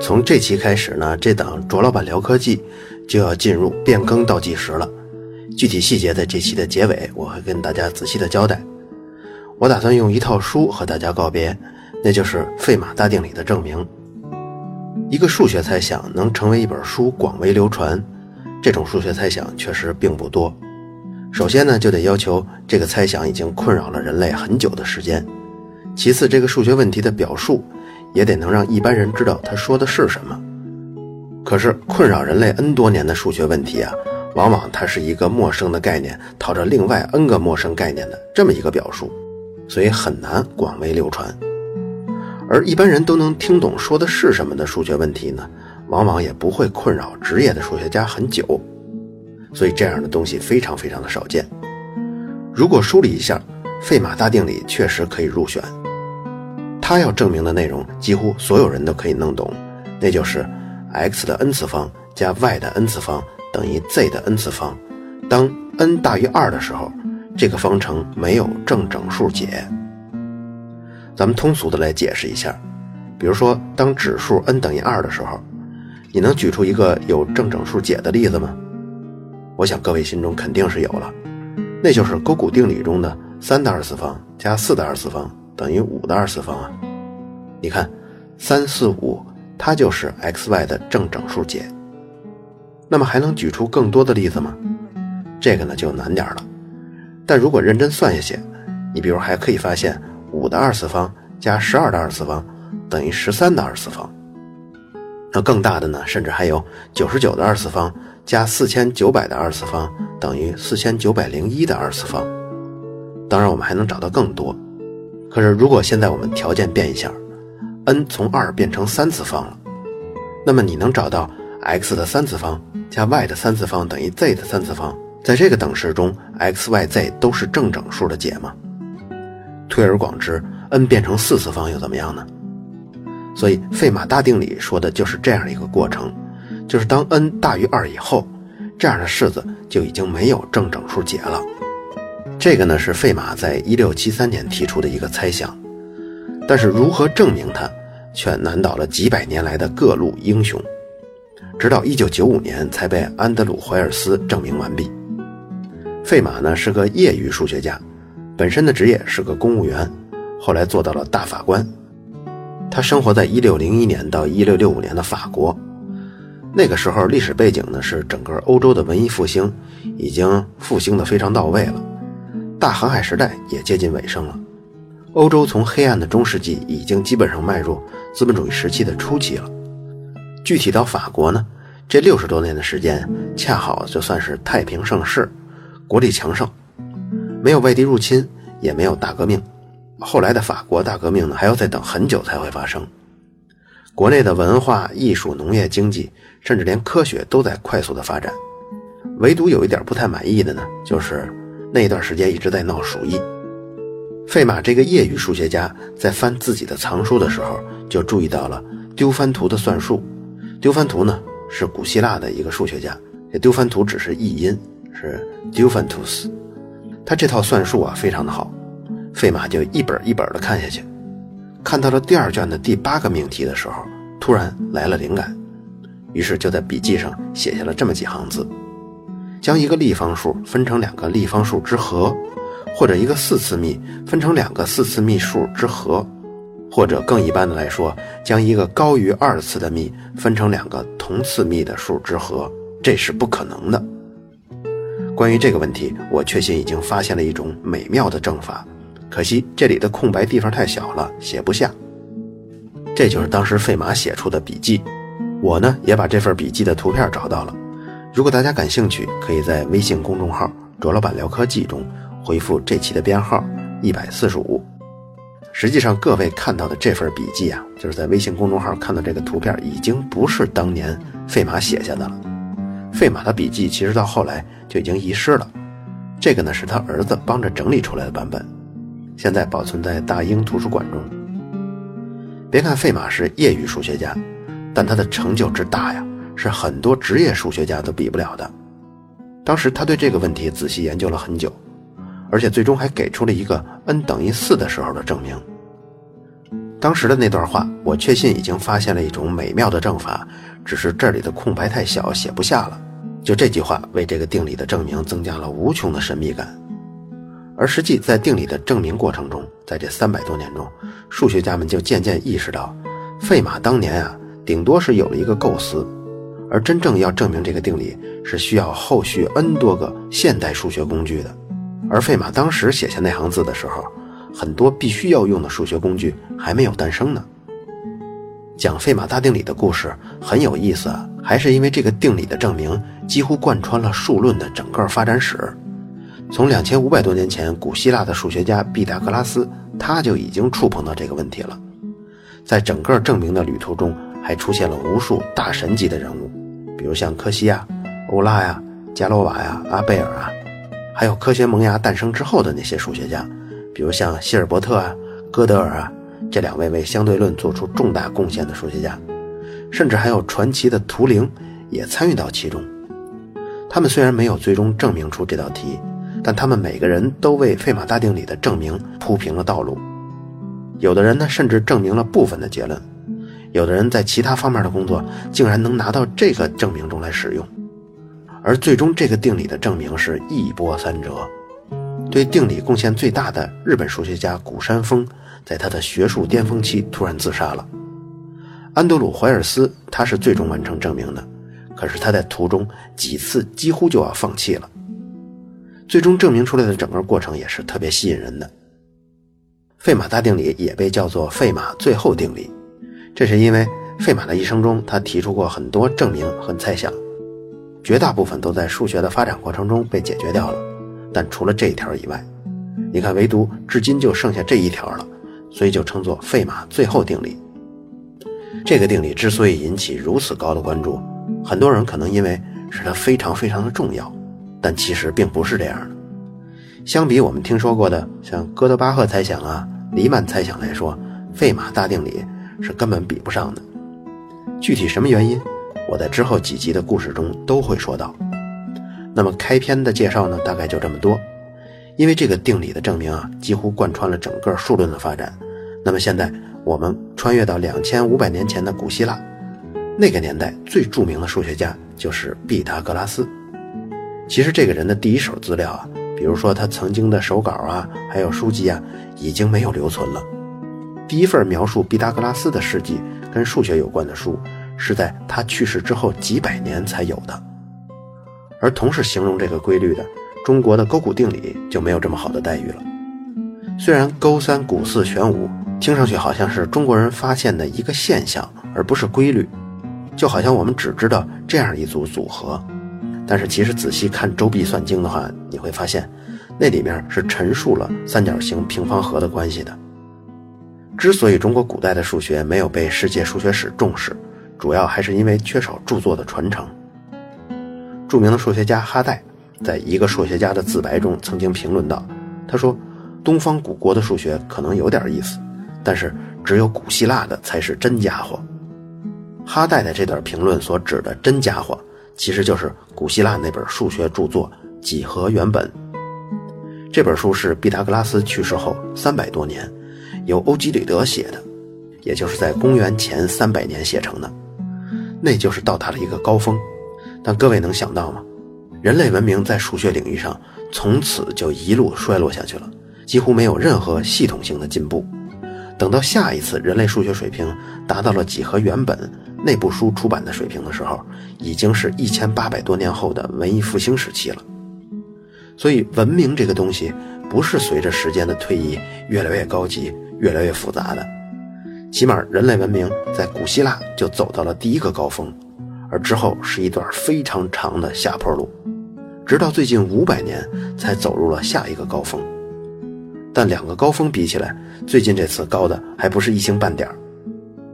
从这期开始呢，这档卓老板聊科技就要进入变更倒计时了。具体细节在这期的结尾我会跟大家仔细的交代。我打算用一套书和大家告别，那就是费马大定理的证明。一个数学猜想能成为一本书广为流传，这种数学猜想确实并不多。首先呢，就得要求这个猜想已经困扰了人类很久的时间；其次，这个数学问题的表述也得能让一般人知道他说的是什么。可是，困扰人类 n 多年的数学问题啊，往往它是一个陌生的概念，套着另外 n 个陌生概念的这么一个表述。所以很难广为流传，而一般人都能听懂说的是什么的数学问题呢，往往也不会困扰职业的数学家很久，所以这样的东西非常非常的少见。如果梳理一下，费马大定理确实可以入选。它要证明的内容几乎所有人都可以弄懂，那就是 x 的 n 次方加 y 的 n 次方等于 z 的 n 次方，当 n 大于二的时候。这个方程没有正整数解。咱们通俗的来解释一下，比如说，当指数 n 等于二的时候，你能举出一个有正整数解的例子吗？我想各位心中肯定是有了，那就是勾股定理中的三的二次方加四的二次方等于五的二次方啊。你看，三四五，它就是 x y 的正整数解。那么还能举出更多的例子吗？这个呢就难点了。但如果认真算下去，你比如还可以发现五的二次方加十二的二次方等于十三的二次方。那更大的呢，甚至还有九十九的二次方加四千九百的二次方等于四千九百零一的二次方。当然，我们还能找到更多。可是，如果现在我们条件变一下，n 从二变成三次方了，那么你能找到 x 的三次方加 y 的三次方等于 z 的三次方？在这个等式中，x、y、z 都是正整数的解吗？推而广之，n 变成四次方又怎么样呢？所以费马大定理说的就是这样一个过程，就是当 n 大于二以后，这样的式子就已经没有正整数解了。这个呢是费马在一六七三年提出的一个猜想，但是如何证明它，却难倒了几百年来的各路英雄，直到一九九五年才被安德鲁·怀尔斯证明完毕。费马呢是个业余数学家，本身的职业是个公务员，后来做到了大法官。他生活在1601年到1665年的法国，那个时候历史背景呢是整个欧洲的文艺复兴已经复兴的非常到位了，大航海时代也接近尾声了，欧洲从黑暗的中世纪已经基本上迈入资本主义时期的初期了。具体到法国呢，这六十多年的时间恰好就算是太平盛世。国力强盛，没有外敌入侵，也没有大革命。后来的法国大革命呢，还要再等很久才会发生。国内的文化艺术、农业、经济，甚至连科学都在快速的发展。唯独有一点不太满意的呢，就是那段时间一直在闹鼠疫。费马这个业余数学家在翻自己的藏书的时候，就注意到了丢番图的算术。丢番图呢是古希腊的一个数学家，这丢番图只是译音。是 d u f a n t u s 他这套算术啊非常的好，费马就一本一本的看下去，看到了第二卷的第八个命题的时候，突然来了灵感，于是就在笔记上写下了这么几行字：将一个立方数分成两个立方数之和，或者一个四次幂分成两个四次幂数之和，或者更一般的来说，将一个高于二次的幂分成两个同次幂的数之和，这是不可能的。关于这个问题，我确信已经发现了一种美妙的证法，可惜这里的空白地方太小了，写不下。这就是当时费马写出的笔记，我呢也把这份笔记的图片找到了。如果大家感兴趣，可以在微信公众号“卓老板聊科技”中回复这期的编号一百四十五。实际上，各位看到的这份笔记啊，就是在微信公众号看到这个图片，已经不是当年费马写下的了。费马的笔记其实到后来就已经遗失了，这个呢是他儿子帮着整理出来的版本，现在保存在大英图书馆中。别看费马是业余数学家，但他的成就之大呀，是很多职业数学家都比不了的。当时他对这个问题仔细研究了很久，而且最终还给出了一个 n 等于四的时候的证明。当时的那段话，我确信已经发现了一种美妙的证法，只是这里的空白太小，写不下了。就这句话，为这个定理的证明增加了无穷的神秘感。而实际在定理的证明过程中，在这三百多年中，数学家们就渐渐意识到，费马当年啊，顶多是有了一个构思，而真正要证明这个定理，是需要后续 n 多个现代数学工具的。而费马当时写下那行字的时候，很多必须要用的数学工具还没有诞生呢。讲费马大定理的故事很有意思啊，还是因为这个定理的证明几乎贯穿了数论的整个发展史。从两千五百多年前，古希腊的数学家毕达哥拉斯他就已经触碰到这个问题了。在整个证明的旅途中，还出现了无数大神级的人物，比如像柯西呀、欧拉呀、加罗瓦呀、阿贝尔啊，还有科学萌芽诞生之后的那些数学家，比如像希尔伯特啊、哥德尔啊这两位为相对论做出重大贡献的数学家，甚至还有传奇的图灵也参与到其中。他们虽然没有最终证明出这道题。但他们每个人都为费马大定理的证明铺平了道路，有的人呢甚至证明了部分的结论，有的人在其他方面的工作竟然能拿到这个证明中来使用，而最终这个定理的证明是一波三折。对定理贡献最大的日本数学家谷山峰，在他的学术巅峰期突然自杀了。安德鲁怀尔斯他是最终完成证明的，可是他在途中几次几乎就要放弃了。最终证明出来的整个过程也是特别吸引人的。费马大定理也被叫做费马最后定理，这是因为费马的一生中，他提出过很多证明和猜想，绝大部分都在数学的发展过程中被解决掉了。但除了这一条以外，你看，唯独至今就剩下这一条了，所以就称作费马最后定理。这个定理之所以引起如此高的关注，很多人可能因为是它非常非常的重要。但其实并不是这样的。相比我们听说过的像哥德巴赫猜想啊、黎曼猜想来说，费马大定理是根本比不上的。具体什么原因，我在之后几集的故事中都会说到。那么开篇的介绍呢，大概就这么多。因为这个定理的证明啊，几乎贯穿了整个数论的发展。那么现在我们穿越到两千五百年前的古希腊，那个年代最著名的数学家就是毕达哥拉斯。其实这个人的第一手资料啊，比如说他曾经的手稿啊，还有书籍啊，已经没有留存了。第一份描述毕达哥拉斯的事迹跟数学有关的书，是在他去世之后几百年才有的。而同是形容这个规律的中国的勾股定理就没有这么好的待遇了。虽然勾三股四玄五听上去好像是中国人发现的一个现象，而不是规律，就好像我们只知道这样一组组合。但是其实仔细看《周必算经》的话，你会发现，那里面是陈述了三角形平方和的关系的。之所以中国古代的数学没有被世界数学史重视，主要还是因为缺少著作的传承。著名的数学家哈代在一个数学家的自白中曾经评论道：“他说，东方古国的数学可能有点意思，但是只有古希腊的才是真家伙。”哈代的这段评论所指的真家伙。其实就是古希腊那本数学著作《几何原本》。这本书是毕达哥拉斯去世后三百多年，由欧几里得写的，也就是在公元前三百年写成的。那就是到达了一个高峰。但各位能想到吗？人类文明在数学领域上从此就一路衰落下去了，几乎没有任何系统性的进步。等到下一次人类数学水平达到了《几何原本》。那部书出版的水平的时候，已经是一千八百多年后的文艺复兴时期了。所以，文明这个东西不是随着时间的推移越来越高级、越来越复杂的。起码，人类文明在古希腊就走到了第一个高峰，而之后是一段非常长的下坡路，直到最近五百年才走入了下一个高峰。但两个高峰比起来，最近这次高的还不是一星半点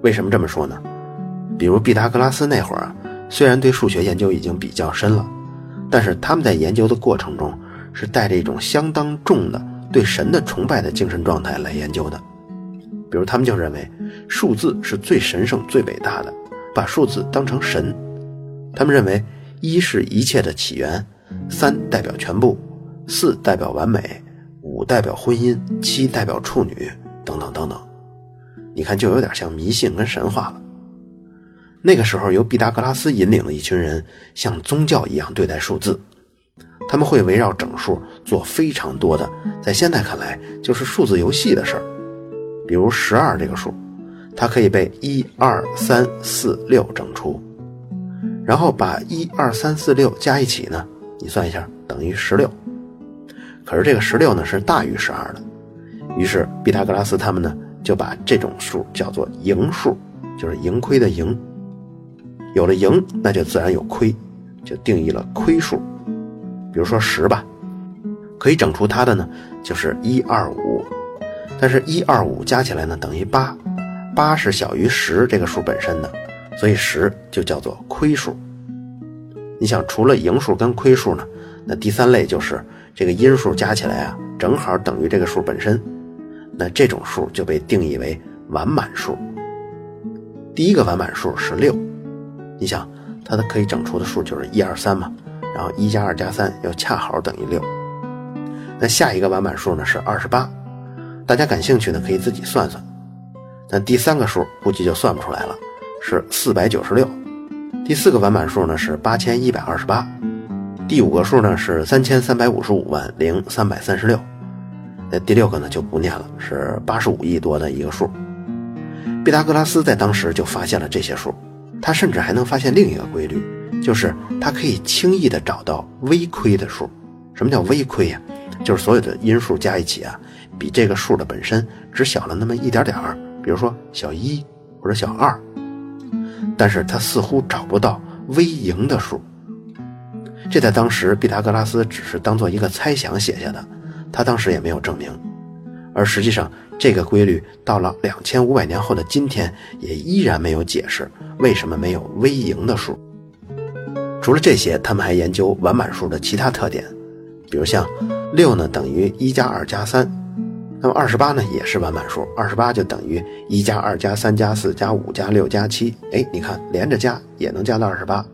为什么这么说呢？比如毕达哥拉斯那会儿啊，虽然对数学研究已经比较深了，但是他们在研究的过程中是带着一种相当重的对神的崇拜的精神状态来研究的。比如他们就认为数字是最神圣、最伟大的，把数字当成神。他们认为一是一切的起源，三代表全部，四代表完美，五代表婚姻，七代表处女，等等等等。你看就有点像迷信跟神话了。那个时候，由毕达哥拉斯引领的一群人像宗教一样对待数字，他们会围绕整数做非常多的，在现在看来就是数字游戏的事儿。比如十二这个数，它可以被一二三四六整除，然后把一二三四六加一起呢，你算一下等于十六。可是这个十六呢是大于十二的，于是毕达哥拉斯他们呢就把这种数叫做盈数，就是盈亏的盈。有了盈，那就自然有亏，就定义了亏数。比如说十吧，可以整除它的呢，就是一二五，但是一二五加起来呢等于八，八是小于十这个数本身的，所以十就叫做亏数。你想，除了盈数跟亏数呢，那第三类就是这个因数加起来啊，正好等于这个数本身，那这种数就被定义为完满数。第一个完满数是六。你想，它的可以整除的数就是一二三嘛，然后一加二加三又恰好等于六。那下一个完满数呢是二十八，大家感兴趣呢可以自己算算。那第三个数估计就算不出来了，是四百九十六。第四个完满数呢是八千一百二十八，第五个数呢是三千三百五十五万零三百三十六。那第六个呢就不念了，是八十五亿多的一个数。毕达哥拉斯在当时就发现了这些数。他甚至还能发现另一个规律，就是他可以轻易的找到微亏的数。什么叫微亏呀？就是所有的因数加一起啊，比这个数的本身只小了那么一点点儿，比如说小一或者小二。但是他似乎找不到微盈的数。这在当时毕达哥拉斯只是当做一个猜想写下的，他当时也没有证明。而实际上，这个规律到了两千五百年后的今天，也依然没有解释为什么没有微盈的数。除了这些，他们还研究完满数的其他特点，比如像六呢等于一加二加三，那么二十八呢也是完满数，二十八就等于一加二加三加四加五加六加七，哎，你看连着加也能加到二十八。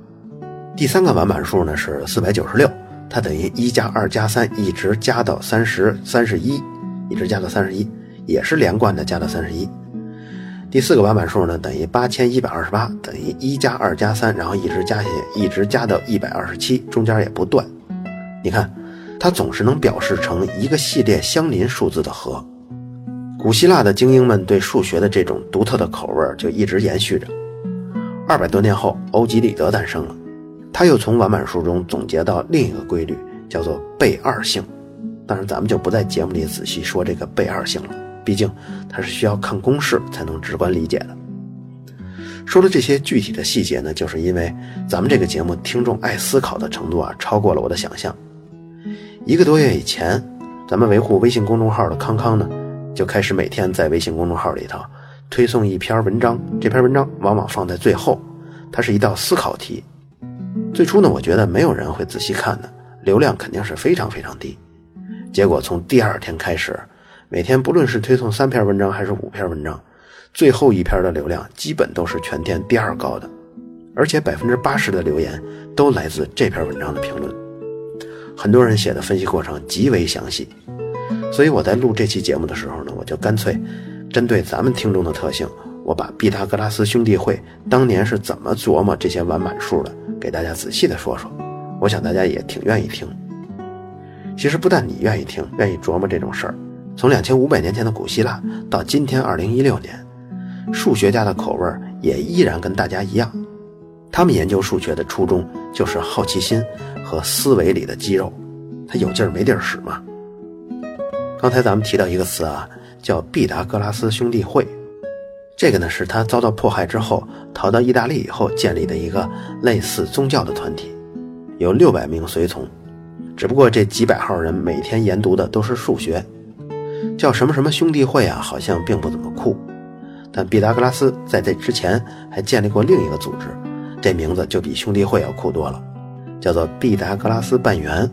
第三个完满数呢是四百九十六，它等于一加二加三一直加到三十三十一。一直加到三十一，也是连贯的加到三十一。第四个完满数呢，等于八千一百二十八，等于一加二加三，然后一直加下去，一直加到一百二十七，中间也不断。你看，它总是能表示成一个系列相邻数字的和。古希腊的精英们对数学的这种独特的口味就一直延续着。二百多年后，欧几里得诞生了，他又从完满数中总结到另一个规律，叫做倍二性。当然，咱们就不在节目里仔细说这个倍二性了，毕竟它是需要看公式才能直观理解的。说了这些具体的细节呢，就是因为咱们这个节目听众爱思考的程度啊，超过了我的想象。一个多月以前，咱们维护微信公众号的康康呢，就开始每天在微信公众号里头推送一篇文章，这篇文章往往放在最后，它是一道思考题。最初呢，我觉得没有人会仔细看的，流量肯定是非常非常低。结果从第二天开始，每天不论是推送三篇文章还是五篇文章，最后一篇的流量基本都是全天第二高的，而且百分之八十的留言都来自这篇文章的评论。很多人写的分析过程极为详细，所以我在录这期节目的时候呢，我就干脆针对咱们听众的特性，我把毕达哥拉斯兄弟会当年是怎么琢磨这些完满数的，给大家仔细的说说。我想大家也挺愿意听。其实不但你愿意听，愿意琢磨这种事儿，从两千五百年前的古希腊到今天二零一六年，数学家的口味也依然跟大家一样。他们研究数学的初衷就是好奇心和思维里的肌肉，他有劲儿没地儿使嘛。刚才咱们提到一个词啊，叫毕达哥拉斯兄弟会，这个呢是他遭到迫害之后逃到意大利以后建立的一个类似宗教的团体，有六百名随从。只不过这几百号人每天研读的都是数学，叫什么什么兄弟会啊，好像并不怎么酷。但毕达哥拉斯在这之前还建立过另一个组织，这名字就比兄弟会要酷多了，叫做毕达哥拉斯半圆。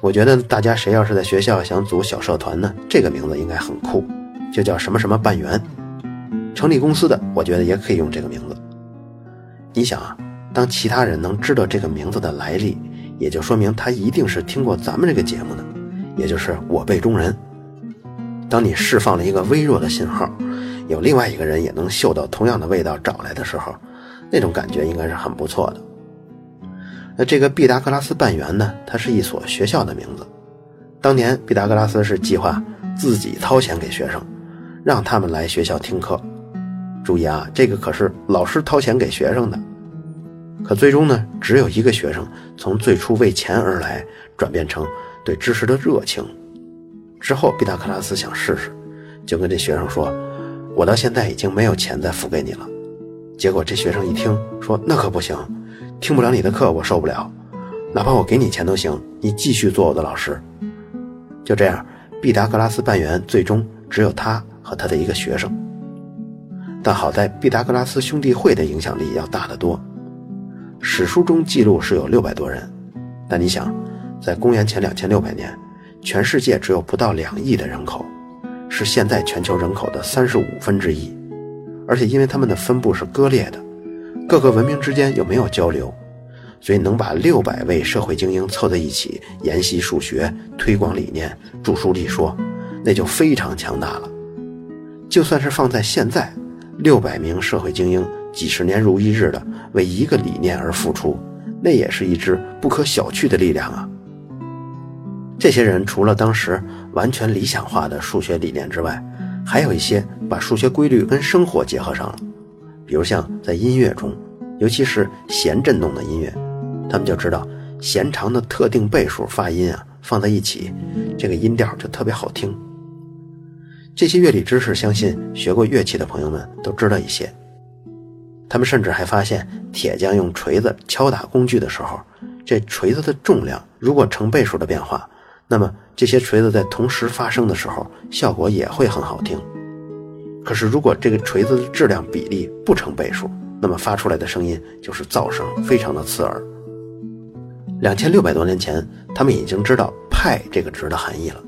我觉得大家谁要是在学校想组小社团呢，这个名字应该很酷，就叫什么什么半圆。成立公司的，我觉得也可以用这个名字。你想啊，当其他人能知道这个名字的来历。也就说明他一定是听过咱们这个节目的，也就是我辈中人。当你释放了一个微弱的信号，有另外一个人也能嗅到同样的味道找来的时候，那种感觉应该是很不错的。那这个毕达哥拉斯半圆呢，它是一所学校的名字。当年毕达哥拉斯是计划自己掏钱给学生，让他们来学校听课。注意啊，这个可是老师掏钱给学生的。可最终呢，只有一个学生从最初为钱而来，转变成对知识的热情。之后，毕达哥拉斯想试试，就跟这学生说：“我到现在已经没有钱再付给你了。”结果这学生一听说：“那可不行，听不了你的课，我受不了。哪怕我给你钱都行，你继续做我的老师。”就这样，毕达哥拉斯半圆最终只有他和他的一个学生。但好在毕达哥拉斯兄弟会的影响力要大得多。史书中记录是有六百多人，但你想，在公元前两千六百年，全世界只有不到两亿的人口，是现在全球人口的三十五分之一。而且因为他们的分布是割裂的，各个文明之间又没有交流，所以能把六百位社会精英凑在一起研习数学、推广理念、著书立说，那就非常强大了。就算是放在现在，六百名社会精英。几十年如一日的为一个理念而付出，那也是一支不可小觑的力量啊！这些人除了当时完全理想化的数学理念之外，还有一些把数学规律跟生活结合上了。比如像在音乐中，尤其是弦振动的音乐，他们就知道弦长的特定倍数发音啊放在一起，这个音调就特别好听。这些乐理知识，相信学过乐器的朋友们都知道一些。他们甚至还发现，铁匠用锤子敲打工具的时候，这锤子的重量如果成倍数的变化，那么这些锤子在同时发声的时候，效果也会很好听。可是，如果这个锤子的质量比例不成倍数，那么发出来的声音就是噪声，非常的刺耳。两千六百多年前，他们已经知道派这个值的含义了，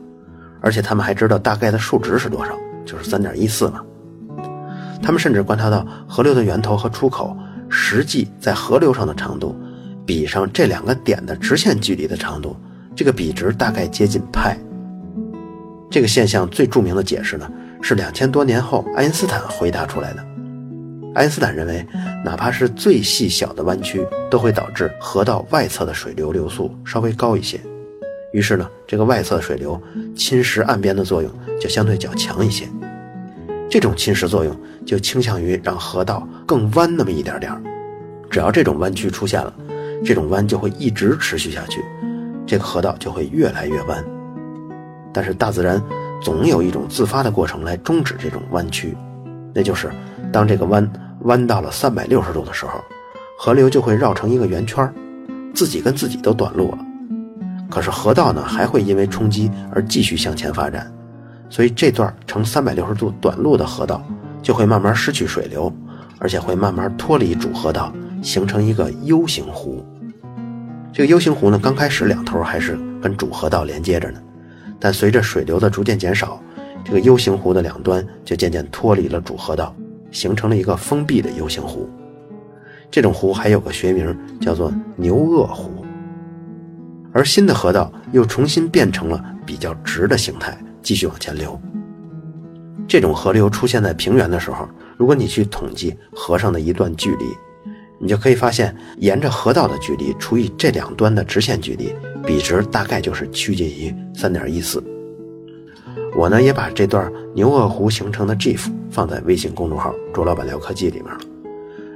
而且他们还知道大概的数值是多少，就是三点一四嘛。他们甚至观察到河流的源头和出口实际在河流上的长度，比上这两个点的直线距离的长度，这个比值大概接近派。这个现象最著名的解释呢，是两千多年后爱因斯坦回答出来的。爱因斯坦认为，哪怕是最细小的弯曲，都会导致河道外侧的水流流速稍微高一些。于是呢，这个外侧水流侵蚀岸边的作用就相对较强一些。这种侵蚀作用就倾向于让河道更弯那么一点点儿只要这种弯曲出现了，这种弯就会一直持续下去，这个河道就会越来越弯。但是大自然总有一种自发的过程来终止这种弯曲，那就是当这个弯弯到了三百六十度的时候，河流就会绕成一个圆圈，自己跟自己都短路了。可是河道呢，还会因为冲击而继续向前发展。所以这段呈三百六十度短路的河道就会慢慢失去水流，而且会慢慢脱离主河道，形成一个 U 型湖。这个 U 型湖呢，刚开始两头还是跟主河道连接着呢，但随着水流的逐渐减少，这个 U 型湖的两端就渐渐脱离了主河道，形成了一个封闭的 U 型湖。这种湖还有个学名叫做牛轭湖。而新的河道又重新变成了比较直的形态。继续往前流。这种河流出现在平原的时候，如果你去统计河上的一段距离，你就可以发现，沿着河道的距离除以这两端的直线距离，比值大概就是趋近于三点一四。我呢也把这段牛轭湖形成的 GIF 放在微信公众号“卓老板聊科技”里面了。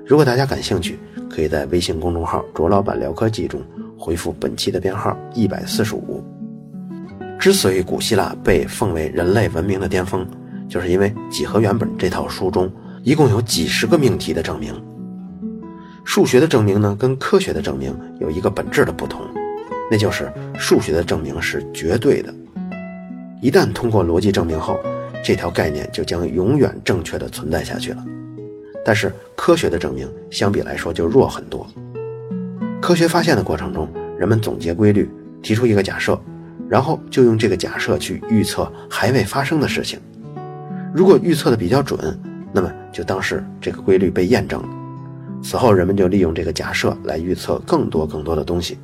如果大家感兴趣，可以在微信公众号“卓老板聊科技”中回复本期的编号一百四十五。之所以古希腊被奉为人类文明的巅峰，就是因为《几何原本》这套书中一共有几十个命题的证明。数学的证明呢，跟科学的证明有一个本质的不同，那就是数学的证明是绝对的，一旦通过逻辑证明后，这条概念就将永远正确的存在下去了。但是科学的证明相比来说就弱很多。科学发现的过程中，人们总结规律，提出一个假设。然后就用这个假设去预测还未发生的事情，如果预测的比较准，那么就当是这个规律被验证了。此后，人们就利用这个假设来预测更多更多的东西，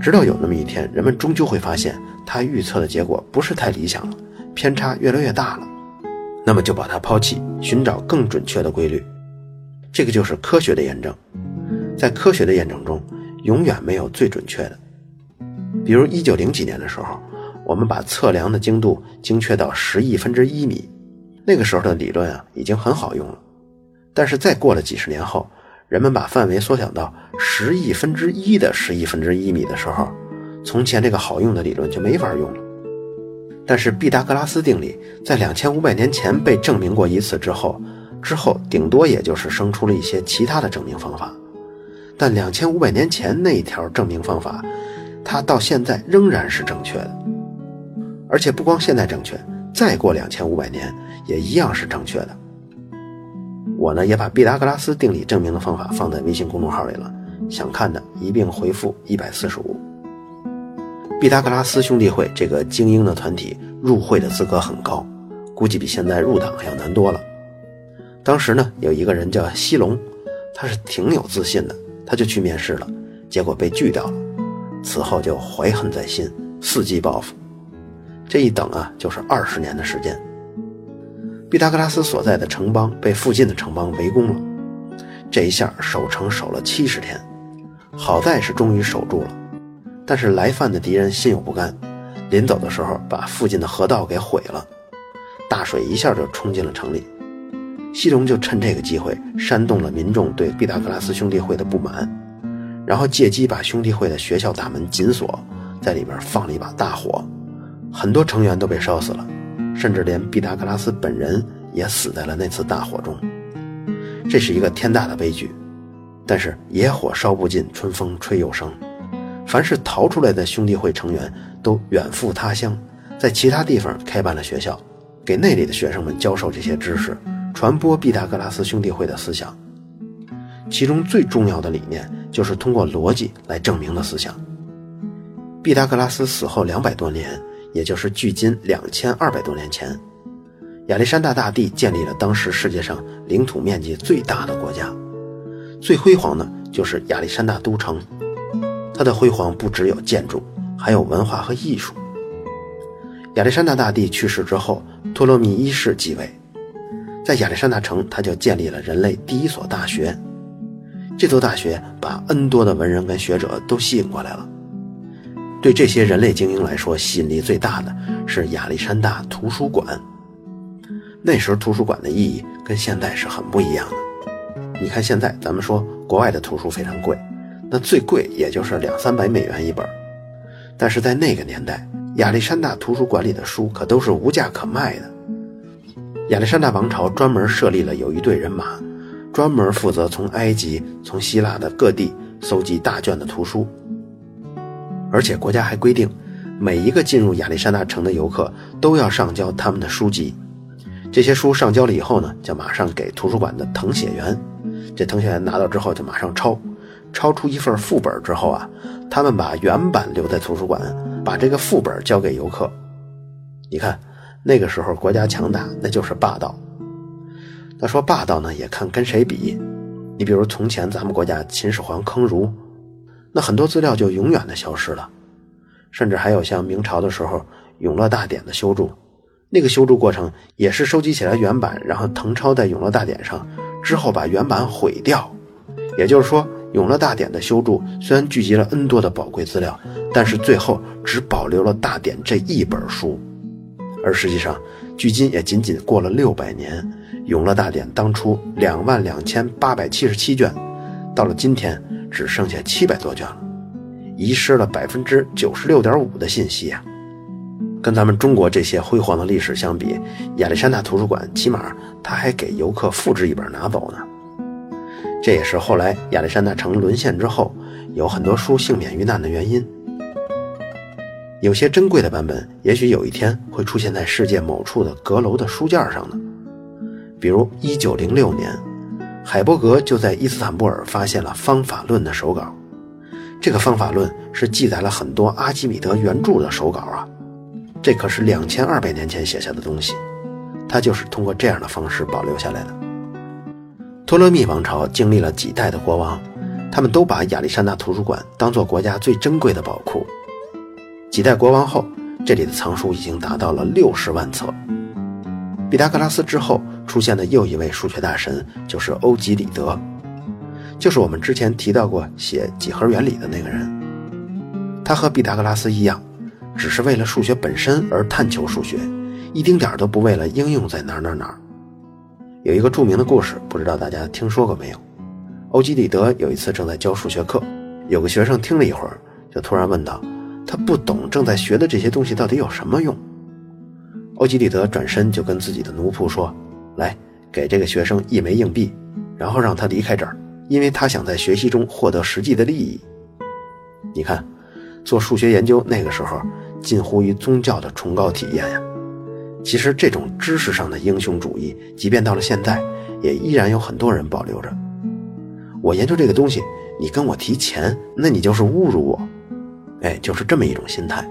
直到有那么一天，人们终究会发现他预测的结果不是太理想了，偏差越来越大了。那么就把它抛弃，寻找更准确的规律。这个就是科学的验证。在科学的验证中，永远没有最准确的。比如一九零几年的时候，我们把测量的精度精确到十亿分之一米，那个时候的理论啊已经很好用了。但是再过了几十年后，人们把范围缩小到十亿分之一的十亿分之一米的时候，从前这个好用的理论就没法用了。但是毕达哥拉斯定理在两千五百年前被证明过一次之后，之后顶多也就是生出了一些其他的证明方法。但两千五百年前那一条证明方法，它到现在仍然是正确的，而且不光现在正确，再过两千五百年也一样是正确的。我呢也把毕达哥拉斯定理证明的方法放在微信公众号里了，想看的一并回复一百四十五。毕达哥拉斯兄弟会这个精英的团体入会的资格很高，估计比现在入党还要难多了。当时呢有一个人叫西龙，他是挺有自信的。他就去面试了，结果被拒掉了。此后就怀恨在心，伺机报复。这一等啊，就是二十年的时间。毕达哥拉斯所在的城邦被附近的城邦围攻了，这一下守城守了七十天，好在是终于守住了。但是来犯的敌人心有不甘，临走的时候把附近的河道给毁了，大水一下就冲进了城里。西龙就趁这个机会煽动了民众对毕达哥拉斯兄弟会的不满，然后借机把兄弟会的学校大门紧锁，在里边放了一把大火，很多成员都被烧死了，甚至连毕达哥拉斯本人也死在了那次大火中。这是一个天大的悲剧，但是野火烧不尽，春风吹又生。凡是逃出来的兄弟会成员都远赴他乡，在其他地方开办了学校，给那里的学生们教授这些知识。传播毕达哥拉斯兄弟会的思想，其中最重要的理念就是通过逻辑来证明的思想。毕达哥拉斯死后两百多年，也就是距今两千二百多年前，亚历山大大帝建立了当时世界上领土面积最大的国家，最辉煌的就是亚历山大都城。它的辉煌不只有建筑，还有文化和艺术。亚历山大大帝去世之后，托勒密一世继位。在亚历山大城，他就建立了人类第一所大学。这座大学把 N 多的文人跟学者都吸引过来了。对这些人类精英来说，吸引力最大的是亚历山大图书馆。那时候图书馆的意义跟现在是很不一样的。你看现在咱们说国外的图书非常贵，那最贵也就是两三百美元一本。但是在那个年代，亚历山大图书馆里的书可都是无价可卖的。亚历山大王朝专门设立了有一队人马，专门负责从埃及、从希腊的各地搜集大卷的图书。而且国家还规定，每一个进入亚历山大城的游客都要上交他们的书籍。这些书上交了以后呢，就马上给图书馆的誊写员。这誊写员拿到之后就马上抄，抄出一份副本之后啊，他们把原版留在图书馆，把这个副本交给游客。你看。那个时候国家强大，那就是霸道。那说霸道呢，也看跟谁比。你比如从前咱们国家秦始皇坑儒，那很多资料就永远的消失了。甚至还有像明朝的时候《永乐大典》的修筑，那个修筑过程也是收集起来原版，然后誊抄在《永乐大典》上，之后把原版毁掉。也就是说，《永乐大典》的修筑虽然聚集了 N 多的宝贵资料，但是最后只保留了大典这一本书。而实际上，距今也仅仅过了六百年，《永乐大典》当初两万两千八百七十七卷，到了今天只剩下七百多卷了，遗失了百分之九十六点五的信息啊！跟咱们中国这些辉煌的历史相比，亚历山大图书馆起码他还给游客复制一本拿走呢。这也是后来亚历山大城沦陷之后，有很多书幸免于难的原因。有些珍贵的版本，也许有一天会出现在世界某处的阁楼的书架上呢。比如，一九零六年，海伯格就在伊斯坦布尔发现了《方法论》的手稿。这个《方法论》是记载了很多阿基米德原著的手稿啊，这可是两千二百年前写下的东西。他就是通过这样的方式保留下来的。托勒密王朝经历了几代的国王，他们都把亚历山大图书馆当做国家最珍贵的宝库。几代国王后，这里的藏书已经达到了六十万册。毕达哥拉斯之后出现的又一位数学大神就是欧几里得，就是我们之前提到过写几何原理的那个人。他和毕达哥拉斯一样，只是为了数学本身而探求数学，一丁点儿都不为了应用在哪儿哪儿哪儿。有一个著名的故事，不知道大家听说过没有？欧几里得有一次正在教数学课，有个学生听了一会儿，就突然问道：“他不懂正在学的这些东西到底有什么用？”欧几里得转身就跟自己的奴仆说：“来，给这个学生一枚硬币，然后让他离开这儿，因为他想在学习中获得实际的利益。”你看。做数学研究那个时候，近乎于宗教的崇高体验呀。其实这种知识上的英雄主义，即便到了现在，也依然有很多人保留着。我研究这个东西，你跟我提钱，那你就是侮辱我。哎，就是这么一种心态。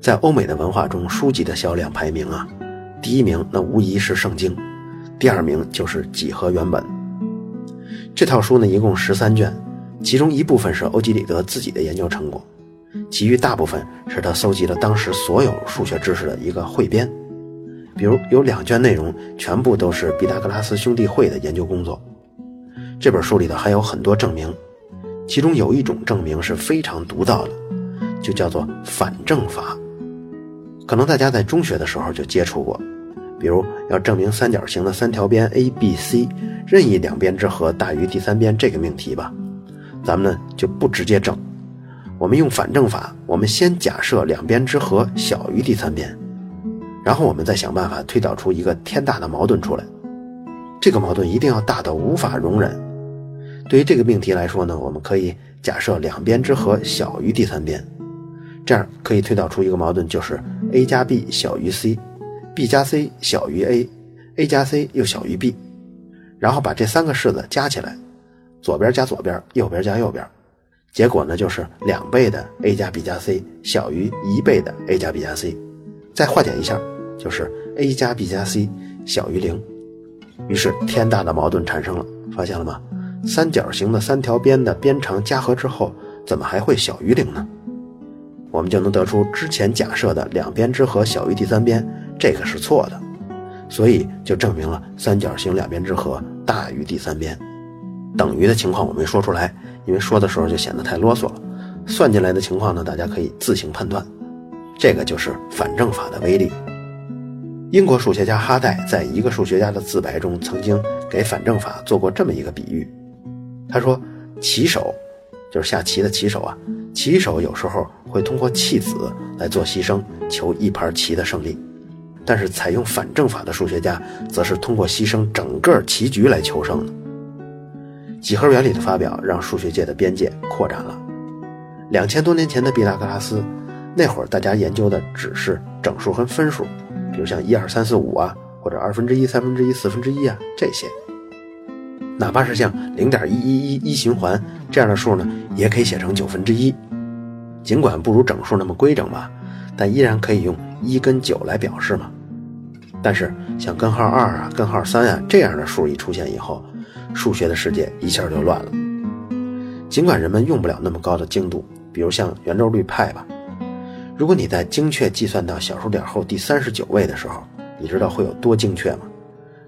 在欧美的文化中，书籍的销量排名啊，第一名那无疑是圣经，第二名就是几何原本。这套书呢，一共十三卷。其中一部分是欧几里得自己的研究成果，其余大部分是他搜集了当时所有数学知识的一个汇编。比如有两卷内容全部都是毕达哥拉斯兄弟会的研究工作。这本书里头还有很多证明，其中有一种证明是非常独到的，就叫做反证法。可能大家在中学的时候就接触过，比如要证明三角形的三条边 ABC 任意两边之和大于第三边这个命题吧。咱们呢就不直接证，我们用反证法。我们先假设两边之和小于第三边，然后我们再想办法推导出一个天大的矛盾出来。这个矛盾一定要大到无法容忍。对于这个命题来说呢，我们可以假设两边之和小于第三边，这样可以推导出一个矛盾，就是 a 加 b 小于 c，b 加 c 小于 a，a 加 c 又小于 b，然后把这三个式子加起来。左边加左边，右边加右边，结果呢就是两倍的 a 加 b 加 c 小于一倍的 a 加 b 加 c，再化简一下就是 a 加 b 加 c 小于零。于是天大的矛盾产生了，发现了吗？三角形的三条边的边长加和之后，怎么还会小于零呢？我们就能得出之前假设的两边之和小于第三边，这个是错的，所以就证明了三角形两边之和大于第三边。等于的情况我没说出来，因为说的时候就显得太啰嗦了。算进来的情况呢，大家可以自行判断。这个就是反证法的威力。英国数学家哈代在一个数学家的自白中，曾经给反证法做过这么一个比喻。他说：“棋手就是下棋的棋手啊，棋手有时候会通过弃子来做牺牲，求一盘棋的胜利；但是采用反证法的数学家，则是通过牺牲整个棋局来求胜的。”几何原理的发表让数学界的边界扩展了。两千多年前的毕达哥拉斯，那会儿大家研究的只是整数和分数，比如像一二三四五啊，或者二分之一、三分之一、四分之一啊这些。哪怕是像零点一一一一循环这样的数呢，也可以写成九分之一。尽管不如整数那么规整吧，但依然可以用一跟九来表示嘛。但是像根号二啊、根号三啊这样的数一出现以后，数学的世界一下就乱了。尽管人们用不了那么高的精度，比如像圆周率派吧。如果你在精确计算到小数点后第三十九位的时候，你知道会有多精确吗？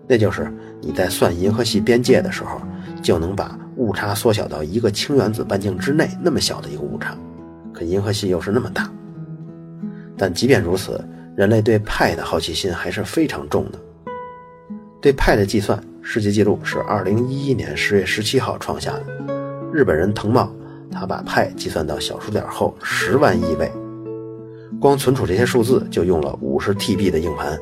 那就是你在算银河系边界的时候，就能把误差缩小到一个氢原子半径之内那么小的一个误差。可银河系又是那么大。但即便如此，人类对派的好奇心还是非常重的。对派的计算。世界纪录是二零一一年十月十七号创下的，日本人藤茂，他把派计算到小数点后十万亿位，光存储这些数字就用了五十 TB 的硬盘。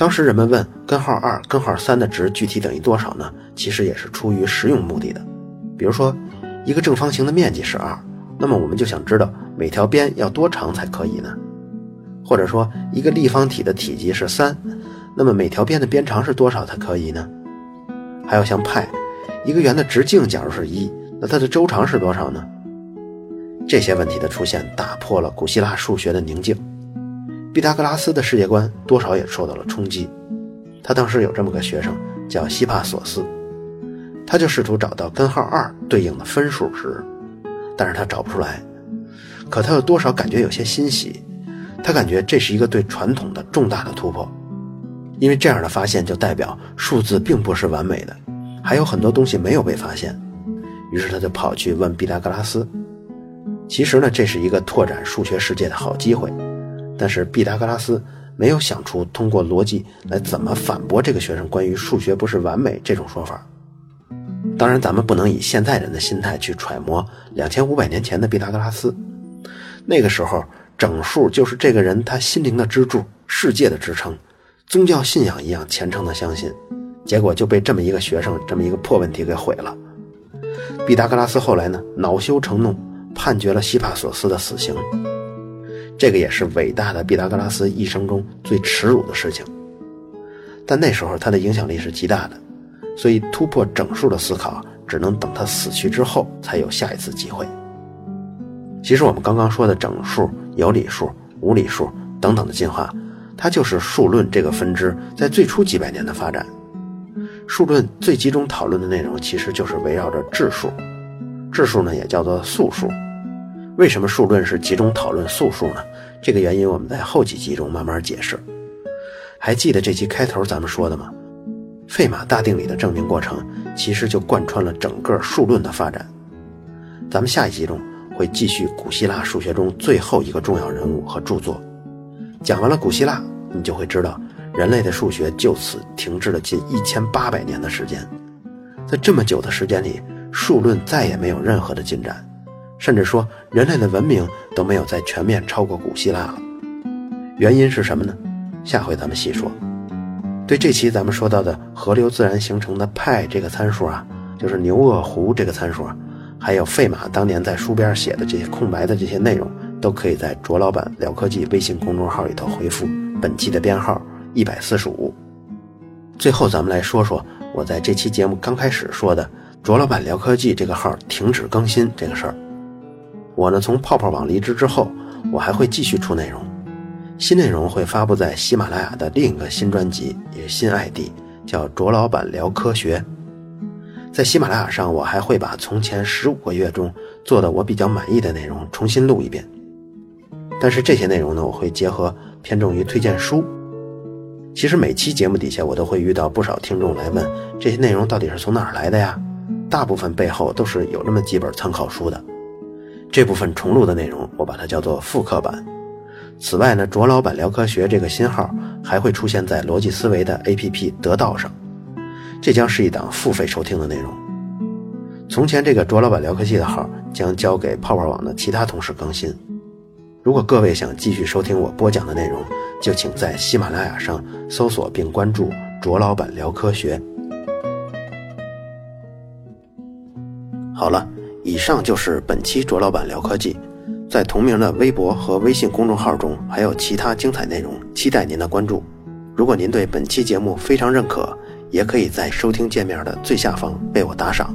当时人们问根号二、根号三的值具体等于多少呢？其实也是出于实用目的的。比如说，一个正方形的面积是二，那么我们就想知道每条边要多长才可以呢？或者说，一个立方体的体积是三。那么每条边的边长是多少才可以呢？还有像派，一个圆的直径假如是一，那它的周长是多少呢？这些问题的出现打破了古希腊数学的宁静，毕达哥拉斯的世界观多少也受到了冲击。他当时有这么个学生叫希帕索斯，他就试图找到根号二对应的分数值，但是他找不出来。可他又多少感觉有些欣喜，他感觉这是一个对传统的重大的突破，因为这样的发现就代表数字并不是完美的，还有很多东西没有被发现。于是他就跑去问毕达哥拉斯。其实呢，这是一个拓展数学世界的好机会，但是毕达哥拉斯没有想出通过逻辑来怎么反驳这个学生关于数学不是完美这种说法。当然，咱们不能以现在人的心态去揣摩两千五百年前的毕达哥拉斯。那个时候，整数就是这个人他心灵的支柱、世界的支撑，宗教信仰一样虔诚的相信，结果就被这么一个学生这么一个破问题给毁了。毕达哥拉斯后来呢，恼羞成怒。判决了希帕索斯的死刑，这个也是伟大的毕达哥拉斯一生中最耻辱的事情。但那时候他的影响力是极大的，所以突破整数的思考只能等他死去之后才有下一次机会。其实我们刚刚说的整数、有理数、无理数等等的进化，它就是数论这个分支在最初几百年的发展。数论最集中讨论的内容其实就是围绕着质数。质数呢也叫做素数，为什么数论是集中讨论素数呢？这个原因我们在后几集中慢慢解释。还记得这期开头咱们说的吗？费马大定理的证明过程其实就贯穿了整个数论的发展。咱们下一集中会继续古希腊数学中最后一个重要人物和著作。讲完了古希腊，你就会知道人类的数学就此停滞了近一千八百年的时间。在这么久的时间里。数论再也没有任何的进展，甚至说人类的文明都没有再全面超过古希腊了。原因是什么呢？下回咱们细说。对这期咱们说到的河流自然形成的派这个参数啊，就是牛轭湖这个参数啊，还有费马当年在书边写的这些空白的这些内容，都可以在卓老板聊科技微信公众号里头回复本期的编号一百四十五。最后咱们来说说我在这期节目刚开始说的。卓老板聊科技这个号停止更新这个事儿，我呢从泡泡网离职之后，我还会继续出内容，新内容会发布在喜马拉雅的另一个新专辑，也是新 ID，叫卓老板聊科学。在喜马拉雅上，我还会把从前十五个月中做的我比较满意的内容重新录一遍，但是这些内容呢，我会结合偏重于推荐书。其实每期节目底下我都会遇到不少听众来问，这些内容到底是从哪儿来的呀？大部分背后都是有那么几本参考书的，这部分重录的内容我把它叫做复刻版。此外呢，卓老板聊科学这个新号还会出现在逻辑思维的 APP 得到上，这将是一档付费收听的内容。从前这个卓老板聊科技的号将交给泡泡网的其他同事更新。如果各位想继续收听我播讲的内容，就请在喜马拉雅上搜索并关注卓老板聊科学。好了，以上就是本期卓老板聊科技，在同名的微博和微信公众号中还有其他精彩内容，期待您的关注。如果您对本期节目非常认可，也可以在收听界面的最下方为我打赏。